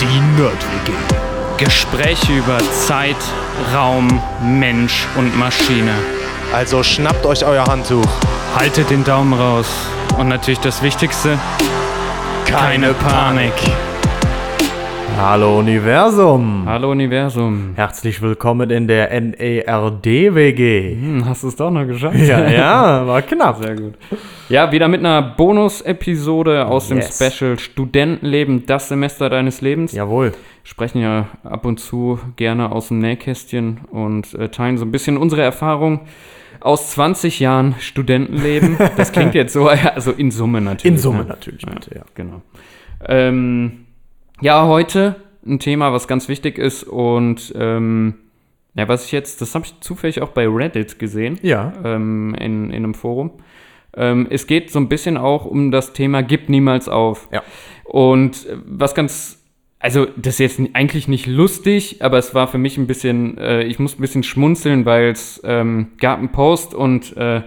Die Nerd-WG. Gespräche über Zeit, Raum, Mensch und Maschine. Also schnappt euch euer Handtuch. Haltet den Daumen raus. Und natürlich das Wichtigste, keine Panik. Hallo Universum. Hallo Universum. Herzlich willkommen in der NERD-WG. Hm, hast du es doch noch geschafft? Ja, ja, war knapp. Sehr gut. Ja, wieder mit einer Bonus-Episode aus Yes. dem Special Studentenleben, das Semester deines Lebens. Jawohl. Sprechen ja ab und zu gerne aus dem Nähkästchen und äh, teilen so ein bisschen unsere Erfahrung aus 20 Jahren Studentenleben. Das klingt jetzt so, ja, also in Summe natürlich. In Summe ne? natürlich, bitte, ja. Genau. Ähm, ja, heute ein Thema, was ganz wichtig ist und ähm, ja, was ich jetzt, das habe ich zufällig auch bei Reddit gesehen, Ja. ähm, in, in einem Forum. Ähm, es geht so ein bisschen auch um das Thema Gib niemals auf. Ja. Und äh, was ganz, also das ist jetzt eigentlich nicht lustig, aber es war für mich ein bisschen, äh, ich muss ein bisschen schmunzeln, weil es ähm, gab einen Post und äh,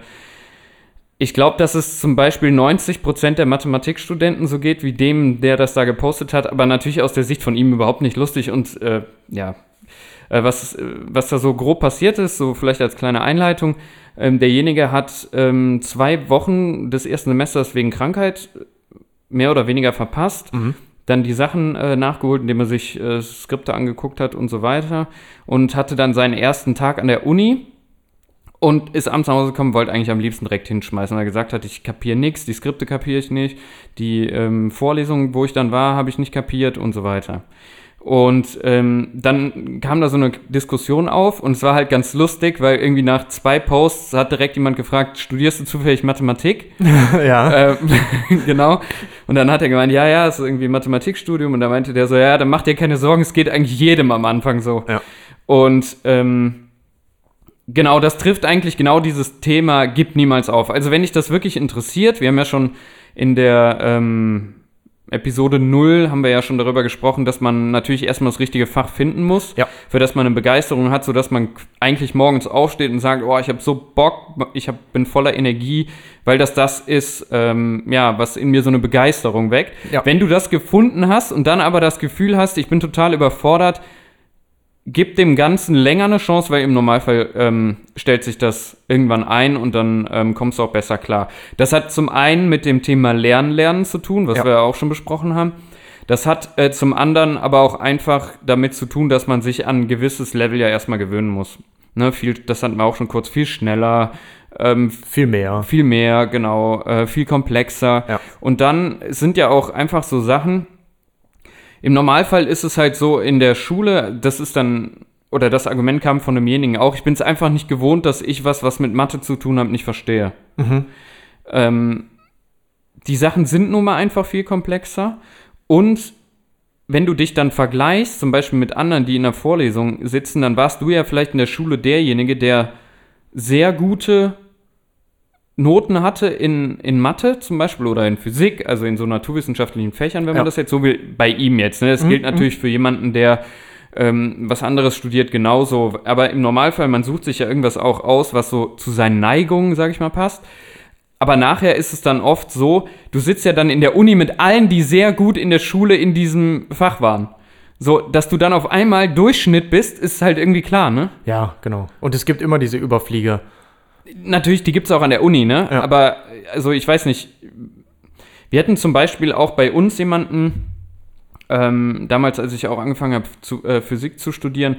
ich glaube, dass es zum Beispiel 90% der Mathematikstudenten so geht, wie dem, der das da gepostet hat, aber natürlich aus der Sicht von ihm überhaupt nicht lustig und äh, ja, äh, was, äh, was da so grob passiert ist, so vielleicht als kleine Einleitung, ähm, derjenige hat ähm, zwei Wochen des ersten Semesters wegen Krankheit mehr oder weniger verpasst, dann die Sachen äh, nachgeholt, indem er sich äh, Skripte angeguckt hat und so weiter und hatte dann seinen ersten Tag an der Uni und ist abends nach Hause gekommen, wollte eigentlich am liebsten direkt hinschmeißen, weil er gesagt hat, ich kapiere nichts, die Skripte kapiere ich nicht, die ähm, Vorlesungen, wo ich dann war, habe ich nicht kapiert und so weiter. Und ähm, dann kam da so eine Diskussion auf und es war halt ganz lustig, weil irgendwie nach zwei Posts hat direkt jemand gefragt, studierst du zufällig Mathematik? ja. ähm, genau. Und dann hat er gemeint, ja, ja, es ist irgendwie ein Mathematikstudium. Und da meinte der so, ja, dann mach dir keine Sorgen, es geht eigentlich jedem am Anfang so. Ja. Und ähm, genau, das trifft eigentlich genau dieses Thema, gib niemals auf. Also wenn dich das wirklich interessiert, wir haben ja schon in der ähm, Episode 0 haben wir ja schon darüber gesprochen, dass man natürlich erstmal das richtige Fach finden muss, Ja. für das man eine Begeisterung hat, sodass man eigentlich morgens aufsteht und sagt, oh, ich habe so Bock, ich hab, bin voller Energie, weil das das ist, ähm, ja, was in mir so eine Begeisterung weckt. Ja. Wenn du das gefunden hast und dann aber das Gefühl hast, ich bin total überfordert, gib dem Ganzen länger eine Chance, weil im Normalfall ähm, stellt sich das irgendwann ein und dann ähm, kommst du auch besser klar. Das hat zum einen mit dem Thema Lernen, Lernen zu tun, was Ja. wir ja auch schon besprochen haben. Das hat äh, zum anderen aber auch einfach damit zu tun, dass man sich an ein gewisses Level ja erstmal gewöhnen muss. Ne, viel, das hatten wir auch schon kurz, viel schneller, ähm, Viel mehr. viel mehr, genau, äh, viel komplexer. Ja. Und dann sind ja auch einfach so Sachen. Im Normalfall ist es halt so in der Schule, das ist dann, oder das Argument kam von demjenigen auch, ich bin es einfach nicht gewohnt, dass ich was, was mit Mathe zu tun hat, nicht verstehe. Ähm, die Sachen sind nun mal einfach viel komplexer und wenn du dich dann vergleichst, zum Beispiel mit anderen, die in der Vorlesung sitzen, dann warst du ja vielleicht in der Schule derjenige, der sehr gute Noten hatte in, in Mathe zum Beispiel oder in Physik, also in so naturwissenschaftlichen Fächern, wenn Ja. man das jetzt so will, bei ihm jetzt. Ne? Das gilt natürlich für jemanden, der ähm, was anderes studiert, genauso. Aber im Normalfall, man sucht sich ja irgendwas auch aus, was so zu seinen Neigungen, sag ich mal, passt. Aber nachher ist es dann oft so, du sitzt ja dann in der Uni mit allen, die sehr gut in der Schule in diesem Fach waren. So, dass du dann auf einmal Durchschnitt bist, ist halt irgendwie klar, ne? Ja, genau. Und es gibt immer diese Überflieger. Natürlich, die gibt es auch an der Uni, ne? Ja. Aber, also ich weiß nicht. Wir hatten zum Beispiel auch bei uns jemanden, ähm, damals, als ich auch angefangen habe, zu, äh, Physik zu studieren,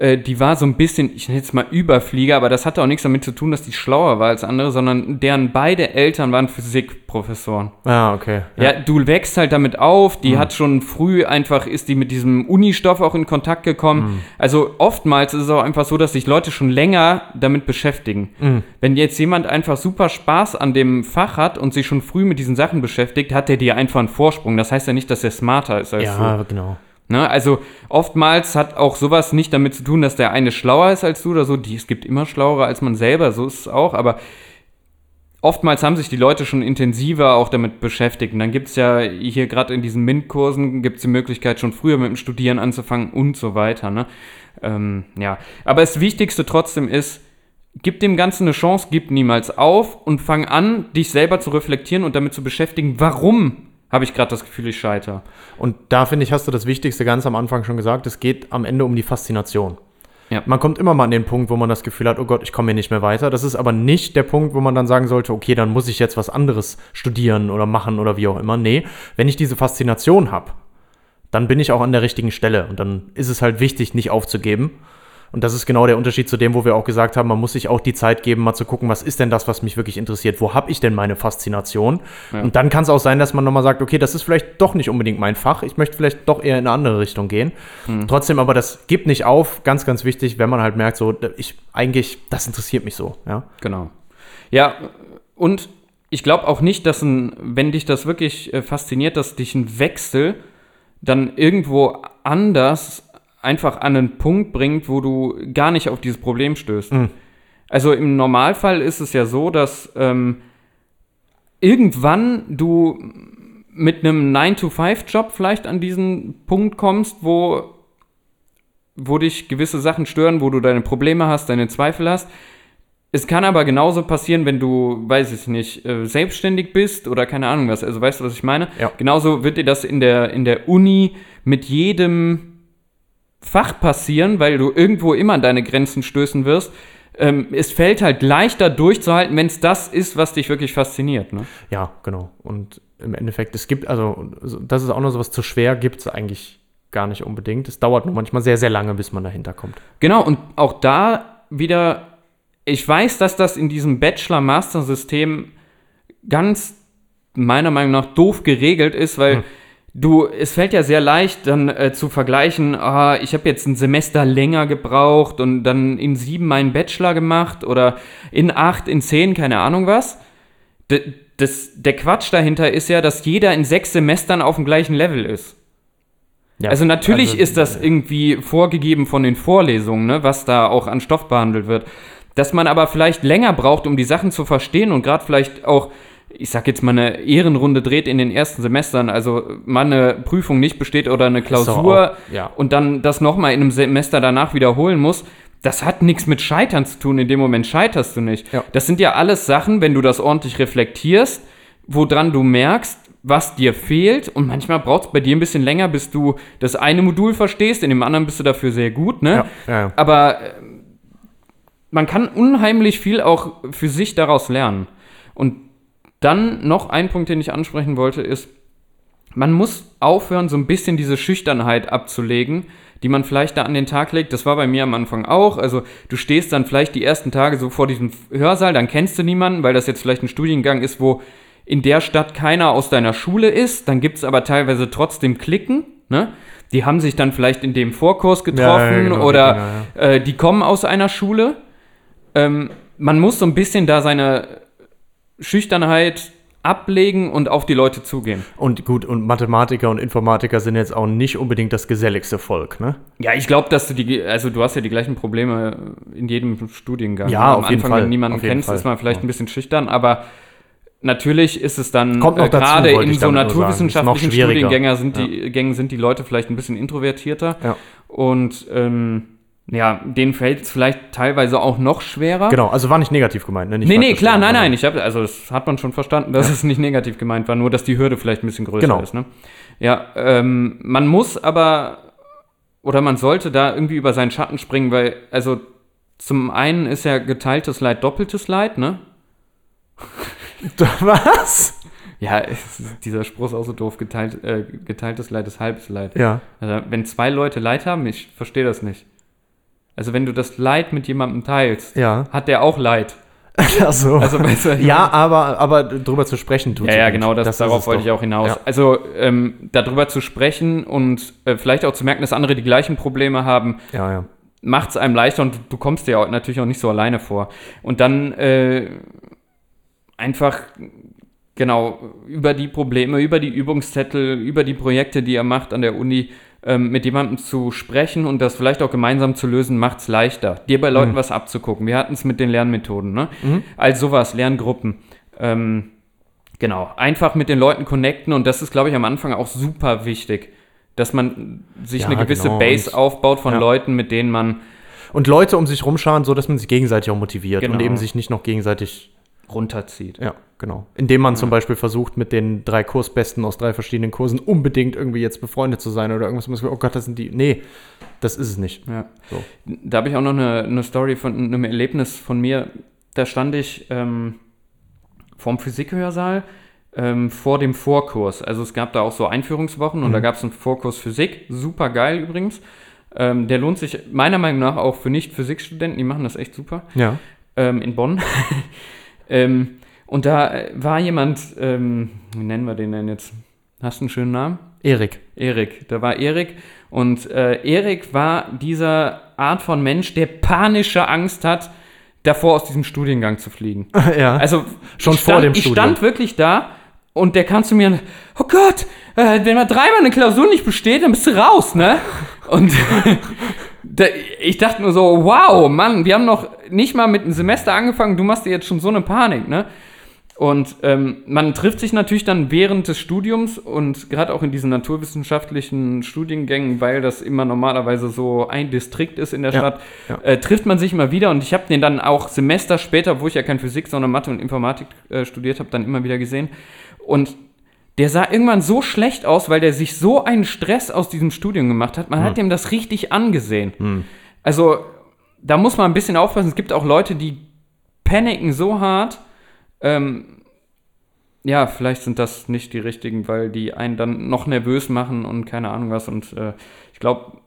äh, die war so ein bisschen, ich nenne jetzt mal Überflieger, aber das hatte auch nichts damit zu tun, dass die schlauer war als andere, sondern deren beide Eltern waren Physikprofessoren. Ah, okay. Ja, du wächst halt damit auf, Mhm. die hat schon früh einfach, ist die mit diesem Unistoff auch in Kontakt gekommen. Mhm. Also oftmals ist es auch einfach so, dass sich Leute schon länger damit beschäftigen. Mhm. Wenn jetzt jemand einfach super Spaß an dem Fach hat und sich schon früh mit diesen Sachen beschäftigt, hat der dir einfach einen Vorsprung. Das heißt ja nicht, dass er smarter ist als du. Ja, genau. Ne? Also oftmals hat auch sowas nicht damit zu tun, dass der eine schlauer ist als du oder so. Die, es gibt immer schlauere als man selber, so ist es auch. Aber oftmals haben sich die Leute schon intensiver auch damit beschäftigt. Und dann gibt es ja hier gerade in diesen MINT-Kursen gibt es die Möglichkeit, schon früher mit dem Studieren anzufangen und so weiter. Ne? Ähm, ja, aber das Wichtigste trotzdem ist, gib dem Ganzen eine Chance, gib niemals auf und fang an, dich selber zu reflektieren und damit zu beschäftigen, warum habe ich gerade das Gefühl, ich scheitere. Und da finde ich, hast du das Wichtigste ganz am Anfang schon gesagt, es geht am Ende um die Faszination. Ja. Man kommt immer mal an den Punkt, wo man das Gefühl hat, oh Gott, ich komme hier nicht mehr weiter. Das ist aber nicht der Punkt, wo man dann sagen sollte, okay, dann muss ich jetzt was anderes studieren oder machen oder wie auch immer. Nee, wenn ich diese Faszination habe, dann bin ich auch an der richtigen Stelle. Und dann ist es halt wichtig, nicht aufzugeben. Und das ist genau der Unterschied zu dem, wo wir auch gesagt haben, man muss sich auch die Zeit geben, mal zu gucken, was ist denn das, was mich wirklich interessiert? Wo habe ich denn meine Faszination? Ja. Und dann kann es auch sein, dass man nochmal sagt, okay, das ist vielleicht doch nicht unbedingt mein Fach. Ich möchte vielleicht doch eher in eine andere Richtung gehen. Trotzdem aber, das gibt nicht auf. Ganz, ganz wichtig, wenn man halt merkt, so, ich eigentlich, das interessiert mich so. Ja. Genau. Ja, und ich glaube auch nicht, dass ein, wenn dich das wirklich äh, fasziniert, dass dich ein Wechsel dann irgendwo anders einfach an einen Punkt bringt, wo du gar nicht auf dieses Problem stößt. Also im Normalfall ist es ja so, dass ähm, irgendwann du mit einem 9-to-5-Job vielleicht an diesen Punkt kommst, wo, wo dich gewisse Sachen stören, wo du deine Probleme hast, deine Zweifel hast. Es kann aber genauso passieren, wenn du, weiß ich nicht, äh, selbstständig bist oder keine Ahnung was. Also weißt du, was ich meine? Ja. Genauso wird dir das in der, in der Uni mit jedem Fach passieren, weil du irgendwo immer an deine Grenzen stößen wirst. Ähm, es fällt halt leichter durchzuhalten, wenn es das ist, was dich wirklich fasziniert. Ne? Ja, genau. Und im Endeffekt, es gibt, also, so- das ist auch noch sowas zu schwer, gibt es eigentlich gar nicht unbedingt. Es dauert nur manchmal sehr, sehr lange, bis man dahinter kommt. Genau, und auch da wieder, ich weiß, dass das in diesem Bachelor-Master-System ganz meiner Meinung nach doof geregelt ist, weil du, es fällt ja sehr leicht dann äh, zu vergleichen, ah, ich habe jetzt ein Semester länger gebraucht und dann in sieben meinen Bachelor gemacht oder in acht, in zehn, keine Ahnung was. D das, der Quatsch dahinter ist ja, dass jeder in sechs Semestern auf dem gleichen Level ist. Ja, Also natürlich also, ist das irgendwie vorgegeben von den Vorlesungen, ne, was da auch an Stoff behandelt wird. Dass man aber vielleicht länger braucht, um die Sachen zu verstehen und gerade vielleicht auch, ich sag jetzt mal, eine Ehrenrunde dreht in den ersten Semestern, also mal eine Prüfung nicht besteht oder eine Klausur auch- ja. und dann das nochmal in einem Semester danach wiederholen muss. Das hat nichts mit Scheitern zu tun, in dem Moment scheiterst du nicht. Ja. Das sind ja alles Sachen, wenn du das ordentlich reflektierst, woran du merkst, was dir fehlt. Und manchmal braucht es bei dir ein bisschen länger, bis du das eine Modul verstehst, in dem anderen bist du dafür sehr gut, ne? Ja. Aber äh, man kann unheimlich viel auch für sich daraus lernen. Und dann noch ein Punkt, den ich ansprechen wollte, ist, man muss aufhören, so ein bisschen diese Schüchternheit abzulegen, die man vielleicht da an den Tag legt. Das war bei mir am Anfang auch. Also du stehst dann vielleicht die ersten Tage so vor diesem Hörsaal, dann kennst du niemanden, weil das jetzt vielleicht ein Studiengang ist, wo in der Stadt keiner aus deiner Schule ist. Dann gibt es aber teilweise trotzdem Klicken. Ne? Die haben sich dann vielleicht in dem Vorkurs getroffen Ja, ja, genau, oder Dinger, äh, die kommen aus einer Schule. Ähm, man muss so ein bisschen da seine Schüchternheit ablegen und auf die Leute zugehen. Und gut, und Mathematiker und Informatiker sind jetzt auch nicht unbedingt das geselligste Volk, ne? Ja, ich glaube, dass du die, also du hast ja die gleichen Probleme in jedem Studiengang. Ja, Am auf jeden Anfang, Fall, wenn du niemanden auf kennst, ist man vielleicht Ja. ein bisschen schüchtern, aber natürlich ist es dann äh, gerade in so naturwissenschaftlichen. Studiengängen sind die Gängen sind die Leute vielleicht ein bisschen introvertierter Ja. und ähm, ja, denen fällt es vielleicht teilweise auch noch schwerer. Genau, also war nicht negativ gemeint, ne? Nicht Nee, nee, klar, nein, nein. Ich habe, also das hat man schon verstanden, dass es nicht negativ gemeint war, nur dass die Hürde vielleicht ein bisschen größer Genau. ist. Ne? Ja, ähm, man muss aber oder man sollte da irgendwie über seinen Schatten springen, weil, also zum einen ist ja geteiltes Leid doppeltes Leid, ne? Was? Ja, dieser Spruch ist auch so doof, geteilt, äh, geteiltes Leid ist halbes Leid. Ja. Also, wenn zwei Leute Leid haben, ich verstehe das nicht. Also wenn du das Leid mit jemandem teilst, Ja. hat der auch Leid. Ach so. Also besser. ja, aber, aber drüber zu sprechen tut Ja, ja, genau, das, ist darauf wollte doch. ich auch hinaus. Ja. Also ähm, darüber zu sprechen und äh, vielleicht auch zu merken, dass andere die gleichen Probleme haben, Ja, ja. macht es einem leichter und du kommst dir auch natürlich auch nicht so alleine vor. Und dann äh, einfach, genau, über die Probleme, über die Übungszettel, über die Projekte, die er macht an der Uni, ähm, mit jemandem zu sprechen und das vielleicht auch gemeinsam zu lösen, macht es leichter, dir bei Leuten was abzugucken. Wir hatten es mit den Lernmethoden, ne? All sowas, Lerngruppen. Ähm, genau, einfach mit den Leuten connecten und das ist, glaube ich, am Anfang auch super wichtig, dass man sich Ja, eine gewisse genau. Base Und- aufbaut von ja. Leuten, mit denen man Und Leute um sich rumscharen, so dass man sich gegenseitig auch motiviert und Genau. eben sich nicht noch gegenseitig runterzieht. Ja, genau. Indem man zum Beispiel versucht, mit den drei Kursbesten aus drei verschiedenen Kursen unbedingt irgendwie jetzt befreundet zu sein oder irgendwas. man sagt, Oh Gott, das sind die. Nee, das ist es nicht. Ja. So. Da habe ich auch noch eine, eine Story von einem Erlebnis von mir. Da stand ich ähm, vorm Physikhörsaal ähm, vor dem Vorkurs. Also es gab da auch so Einführungswochen und da gab es einen Vorkurs Physik. Super geil übrigens. Ähm, der lohnt sich meiner Meinung nach auch für Nicht-Physikstudenten. Die machen das echt super. Ja. ähm, in Bonn. ähm, und da äh, war jemand, ähm, wie nennen wir den denn jetzt? Hast du einen schönen Namen? Erik. Erik. Da war Erik. Und äh, Erik war dieser Art von Mensch, der panische Angst hat, davor aus diesem Studiengang zu fliegen. ja. Also Schon ich vor stand, dem Ich Studium. stand wirklich da und der kam zu mir, oh Gott, äh, wenn man dreimal eine Klausur nicht besteht, dann bist du raus, ne? Und da, ich dachte nur so, wow, Mann, wir haben noch nicht mal mit einem Semester angefangen, du machst dir jetzt schon so eine Panik, ne? Und ähm, man trifft sich natürlich dann während des Studiums und gerade auch in diesen naturwissenschaftlichen Studiengängen, weil das immer normalerweise so ein Distrikt ist in der Ja, Stadt, ja. Äh, trifft man sich immer wieder und ich habe den dann auch Semester später, wo ich ja kein Physik, sondern Mathe und Informatik äh, studiert habe, dann immer wieder gesehen. Und der sah irgendwann so schlecht aus, weil der sich so einen Stress aus diesem Studium gemacht hat. Man hat ihm das richtig angesehen. Also da muss man ein bisschen aufpassen. Es gibt auch Leute, die paniken so hart. Ähm, ja, vielleicht sind das nicht die richtigen, weil die einen dann noch nervös machen und keine Ahnung was. Und äh, ich glaube,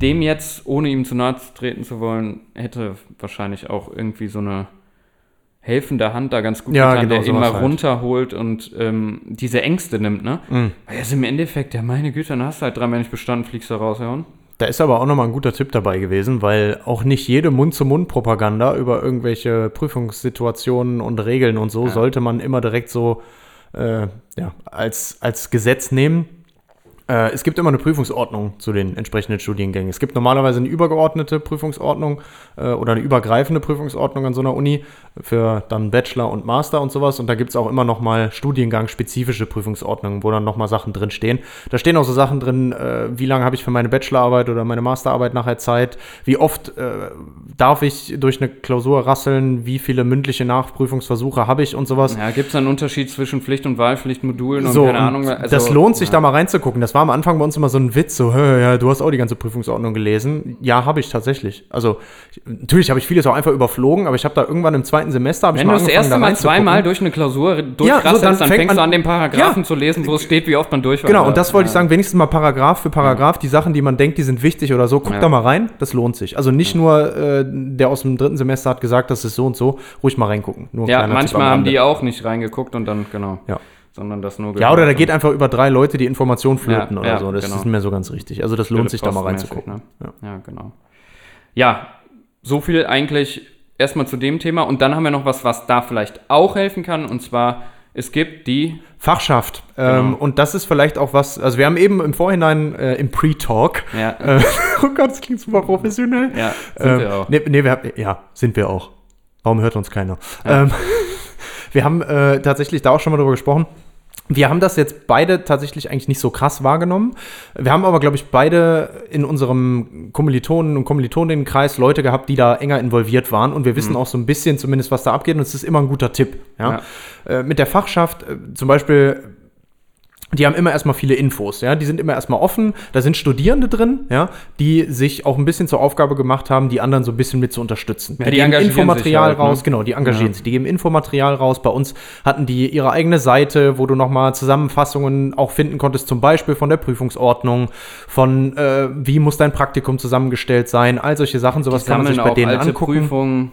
dem jetzt, ohne ihm zu nahe treten zu wollen, hätte wahrscheinlich auch irgendwie so eine helfende Hand da ganz gut Ja, getan, genau, der ihn mal halt. runterholt und ähm, diese Ängste nimmt, ne? Mhm. Weil also im Endeffekt, ja meine Güte, dann hast du halt dreimal nicht bestanden, fliegst du raushauen. Da ist aber auch nochmal ein guter Tipp dabei gewesen, weil auch nicht jede Mund-zu-Mund-Propaganda über irgendwelche Prüfungssituationen und Regeln und so Ja. sollte man immer direkt so äh, ja, als, als Gesetz nehmen. Äh, es gibt immer eine Prüfungsordnung zu den entsprechenden Studiengängen. Es gibt normalerweise eine übergeordnete Prüfungsordnung äh, oder eine übergreifende Prüfungsordnung an so einer Uni für dann Bachelor und Master und sowas. Und da gibt es auch immer nochmal studiengang-spezifische Prüfungsordnungen, wo dann nochmal Sachen drin stehen. Da stehen auch so Sachen drin, äh, wie lange habe ich für meine Bachelorarbeit oder meine Masterarbeit nachher Zeit, wie oft darf ich durch eine Klausur rasseln, wie viele mündliche Nachprüfungsversuche habe ich und sowas. Ja, gibt es einen Unterschied zwischen Pflicht- und Wahlpflichtmodulen und So, keine Ahnung. also, das lohnt sich ja. da mal reinzugucken. Das war am Anfang bei uns immer so ein Witz, so, "Hä, ja, du hast auch die ganze Prüfungsordnung gelesen. Ja, habe ich tatsächlich. Also, ich, natürlich habe ich vieles auch einfach überflogen, aber ich habe da irgendwann im zweiten Semester, habe ich Wenn mal du das erste Mal zweimal durch eine Klausur durchrasselst, dann dann, fängt fängst du an, den Paragraphen Ja. zu lesen, wo es steht, wie oft man durch war. Genau, und das wollte ich Ja. sagen, wenigstens mal Paragraph für Paragraph, die Sachen, die man denkt, die sind wichtig oder so, guck Ja. da mal rein, das lohnt sich. Also nicht nur äh, der aus dem dritten Semester hat gesagt, das ist so und so, ruhig mal reingucken. Nur Ja, manchmal haben die auch nicht reingeguckt und dann, genau. Ja. Sondern das nur Ja, oder da geht einfach über drei Leute die Information flöten Ja, oder ja, so. Das genau. ist nicht mehr so ganz richtig. Also das lohnt sich da mal reinzugucken. Ne? Ja. Ja. genau. Ja, so viel eigentlich erstmal zu dem Thema. Und dann haben wir noch was, was da vielleicht auch helfen kann. Und zwar, es gibt die. Fachschaft. Ähm, Genau. und das ist vielleicht auch was, also wir haben eben im Vorhinein äh, im Pre-Talk, Ja, äh, oh Gott, das klingt super professionell. ja sind Ähm, wir auch. Nee, nee, wir ja, sind wir auch. Warum hört uns keiner? Ähm, wir haben äh, tatsächlich da auch schon mal drüber gesprochen. Wir haben das jetzt beide tatsächlich eigentlich nicht so krass wahrgenommen. Wir haben aber, glaube ich, beide in unserem Kommilitonen- und Kommilitonennenkreis Leute gehabt, die da enger involviert waren. Und wir wissen auch so ein bisschen zumindest, was da abgeht. Und es ist immer ein guter Tipp. Ja? Äh, mit der Fachschaft äh, zum Beispiel die haben immer erstmal viele Infos, ja, die sind immer erstmal offen, da sind Studierende drin, ja, die sich auch ein bisschen zur Aufgabe gemacht haben, die anderen so ein bisschen mit zu unterstützen. Ja, die geben engagieren Infomaterial sich halt, ne? raus, genau, die engagieren Ja. sich, die geben Infomaterial raus. Bei uns hatten die ihre eigene Seite, wo du nochmal Zusammenfassungen auch finden konntest, zum Beispiel von der Prüfungsordnung, von äh, wie muss dein Praktikum zusammengestellt sein, all solche Sachen, sowas kann man sich bei denen alte angucken. Prüfungen.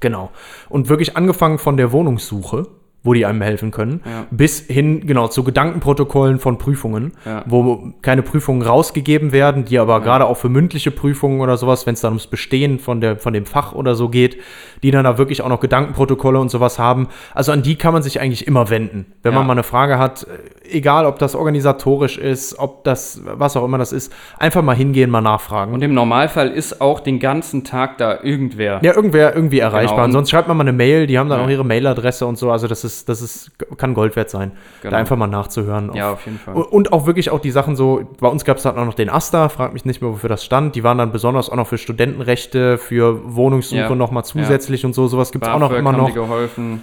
Genau. Und wirklich angefangen von der Wohnungssuche, wo die einem helfen können, Ja. bis hin, genau, zu Gedankenprotokollen von Prüfungen, Ja. wo keine Prüfungen rausgegeben werden, die aber gerade auch für mündliche Prüfungen oder sowas, wenn es dann ums Bestehen von, der, von dem Fach oder so geht, die dann da wirklich auch noch Gedankenprotokolle und sowas haben. Also an die kann man sich eigentlich immer wenden. Wenn Ja. man mal eine Frage hat, äh, egal ob das organisatorisch ist, ob das, was auch immer das ist, einfach mal hingehen, mal nachfragen. Und im Normalfall ist auch den ganzen Tag da irgendwer. Ja, irgendwer irgendwie erreichbar. Genau, und- Sonst schreibt man mal eine Mail, die haben dann Ja. auch ihre Mailadresse und so. Also das ist ist, das ist, kann Gold wert sein, Genau. da einfach mal nachzuhören. Ja, auf jeden Fall. Und auch wirklich auch die Sachen so, bei uns gab es dann auch noch den Asta, frag mich nicht mehr, wofür das stand. Die waren dann besonders auch noch für Studentenrechte, für Wohnungssuche Ja. nochmal zusätzlich und so. Sowas gibt es auch noch immer noch. geholfen.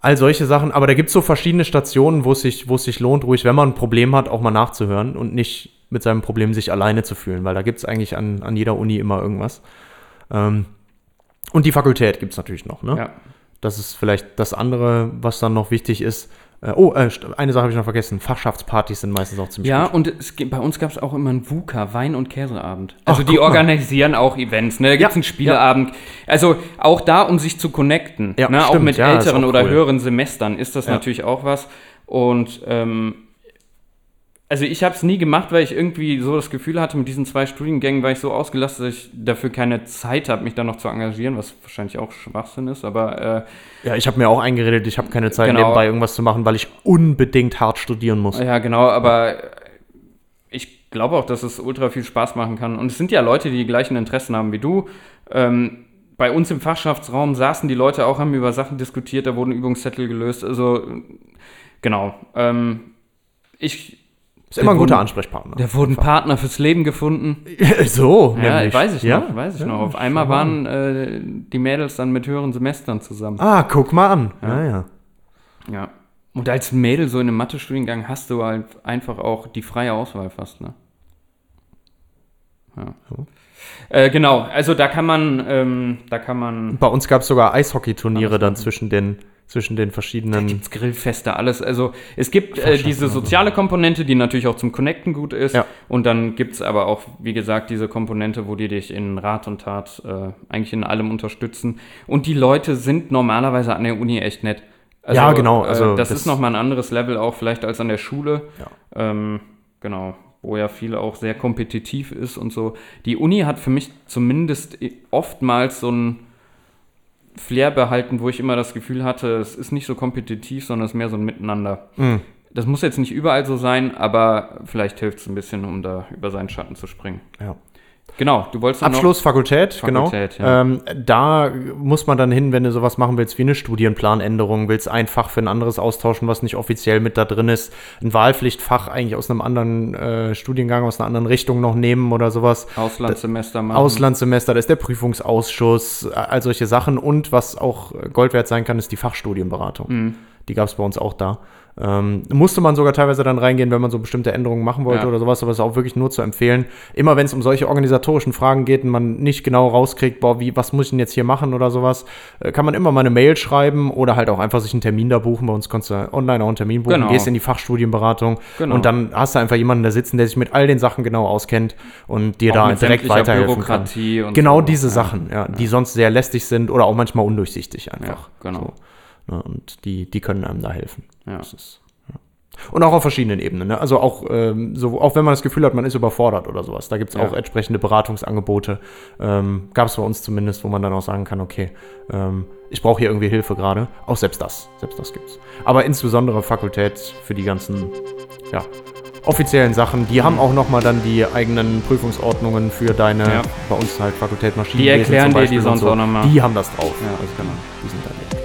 All solche Sachen. Aber da gibt es so verschiedene Stationen, wo es sich, wo es sich lohnt, ruhig, wenn man ein Problem hat, auch mal nachzuhören und nicht mit seinem Problem sich alleine zu fühlen, weil da gibt es eigentlich an, an jeder Uni immer irgendwas. Ähm, und die Fakultät gibt es natürlich noch, ne? Ja. Das ist vielleicht das andere, was dann noch wichtig ist. Äh, oh, äh, eine Sache habe ich noch vergessen. Fachschaftspartys sind meistens auch ziemlich Ja, gut. und es, bei uns gab es auch immer einen VUCA, Wein- und Käseabend. Also Ach, die mal. organisieren auch Events, ne? Da gibt es Ja, einen Spieleabend. Also auch da, um sich zu connecten. Ja, ne? auch stimmt, mit ja, ist älteren auch oder cool. höheren Semestern ist das Ja. natürlich auch was. Und ähm, also ich habe es nie gemacht, weil ich irgendwie so das Gefühl hatte, mit diesen zwei Studiengängen war ich so ausgelastet, dass ich dafür keine Zeit habe, mich da noch zu engagieren, was wahrscheinlich auch Schwachsinn ist, aber äh, Ja, ich habe mir auch eingeredet, ich habe keine Zeit Genau. nebenbei irgendwas zu machen, weil ich unbedingt hart studieren muss. Ja, genau, aber ich glaube auch, dass es ultra viel Spaß machen kann. Und es sind ja Leute, die die gleichen Interessen haben wie du. Ähm, bei uns im Fachschaftsraum saßen die Leute auch, haben über Sachen diskutiert, da wurden Übungszettel gelöst. Also, genau. Ähm, ich, Ist immer ein guter Ansprechpartner. da wurden Partner fürs Leben gefunden. so, Ja, nämlich. weiß ich ja? noch, weiß ich Ja, noch. Auf einmal waren äh, die Mädels dann mit höheren Semestern zusammen. Ah, guck mal an. Ja, ja. Ja. Und als Mädel so in einem Mathe-Studiengang hast du halt einfach auch die freie Auswahl fast, ne? Ja. Äh, genau, also da kann man, ähm, da kann man Bei uns gab es sogar Eishockeyturniere dann zwischen den, zwischen den verschiedenen. gibt's Grillfeste, alles. Also es gibt äh, diese soziale Komponente, die natürlich auch zum Connecten gut ist. Ja. Und dann gibt es aber auch, wie gesagt, diese Komponente, wo die dich in Rat und Tat äh, eigentlich in allem unterstützen. Und die Leute sind normalerweise an der Uni echt nett. Ja, genau, also äh, das, das- ist nochmal ein anderes Level auch vielleicht als an der Schule. Ja. Ähm, genau. Wo ja viel auch sehr kompetitiv ist und so. Die Uni hat für mich zumindest oftmals so ein Flair behalten, wo ich immer das Gefühl hatte, es ist nicht so kompetitiv, sondern es ist mehr so ein Miteinander. Mhm. Das muss jetzt nicht überall so sein, aber vielleicht hilft es ein bisschen, um da über seinen Schatten zu springen. Ja. Genau, du wolltest Abschluss, Fakultät, Fakultät, genau. ja. Ähm, da muss man dann hin, wenn du sowas machen willst wie eine Studienplanänderung, willst ein Fach für ein anderes austauschen, was nicht offiziell mit da drin ist, ein Wahlpflichtfach eigentlich aus einem anderen äh, Studiengang, aus einer anderen Richtung noch nehmen oder sowas. Auslandssemester machen. Auslandssemester, da ist der Prüfungsausschuss, äh, all solche Sachen. Und was auch Gold wert sein kann, ist die Fachstudienberatung. Mhm. Die gab es bei uns auch da. Ähm, musste man sogar teilweise dann reingehen, wenn man so bestimmte Änderungen machen wollte Ja. oder sowas, aber es ist auch wirklich nur zu empfehlen. Immer wenn es um solche organisatorischen Fragen geht und man nicht genau rauskriegt, boah, wie, was muss ich denn jetzt hier machen oder sowas, äh, kann man immer mal eine Mail schreiben oder halt auch einfach sich einen Termin da buchen. Bei uns kannst du online auch einen Termin buchen, Genau. gehst in die Fachstudienberatung Genau. und dann hast du einfach jemanden da sitzen, der sich mit all den Sachen genau auskennt und dir Auch da direkt weiterhelfen Bürokratie kann. Genau so. diese Ja. Sachen, ja, die sonst sehr lästig sind oder auch manchmal undurchsichtig einfach. Genau. So, ne, und die, die können einem da helfen. Ja. Das ist, ja. Und auch auf verschiedenen Ebenen. Ne? Also auch, ähm, so, auch wenn man das Gefühl hat, man ist überfordert oder sowas. Da gibt es Ja. auch entsprechende Beratungsangebote. Ähm, Gab es bei uns zumindest, wo man dann auch sagen kann, okay, ähm, ich brauche hier irgendwie Hilfe gerade. Auch selbst das, selbst das gibt's. Aber insbesondere Fakultät für die ganzen, ja, offiziellen Sachen, die haben auch nochmal dann die eigenen Prüfungsordnungen für deine, Ja. bei uns halt Fakultät Maschinen. Die erklären dir die sonst so. auch noch mal. Die haben das drauf. Ja, also genau. Die sind die Ansprechpartner.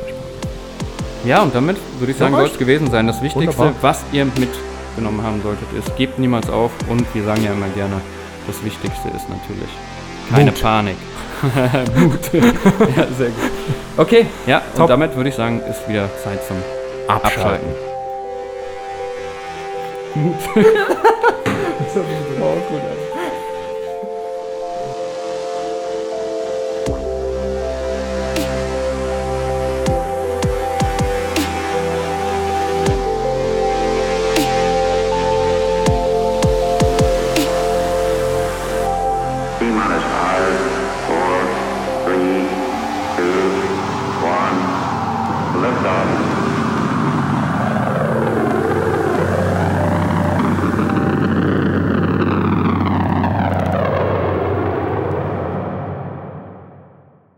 Ja, und damit würde ich sagen, soll es gewesen sein. Das Wichtigste, Wunderbar. was ihr mitgenommen haben solltet, ist, gebt niemals auf. Und wir sagen ja immer gerne, das Wichtigste ist natürlich keine Mut. Panik. Mut. ja, sehr gut. Okay, ja, Top. und damit würde ich sagen, ist wieder Zeit zum Abschalten. Mut. Das ist auch gut,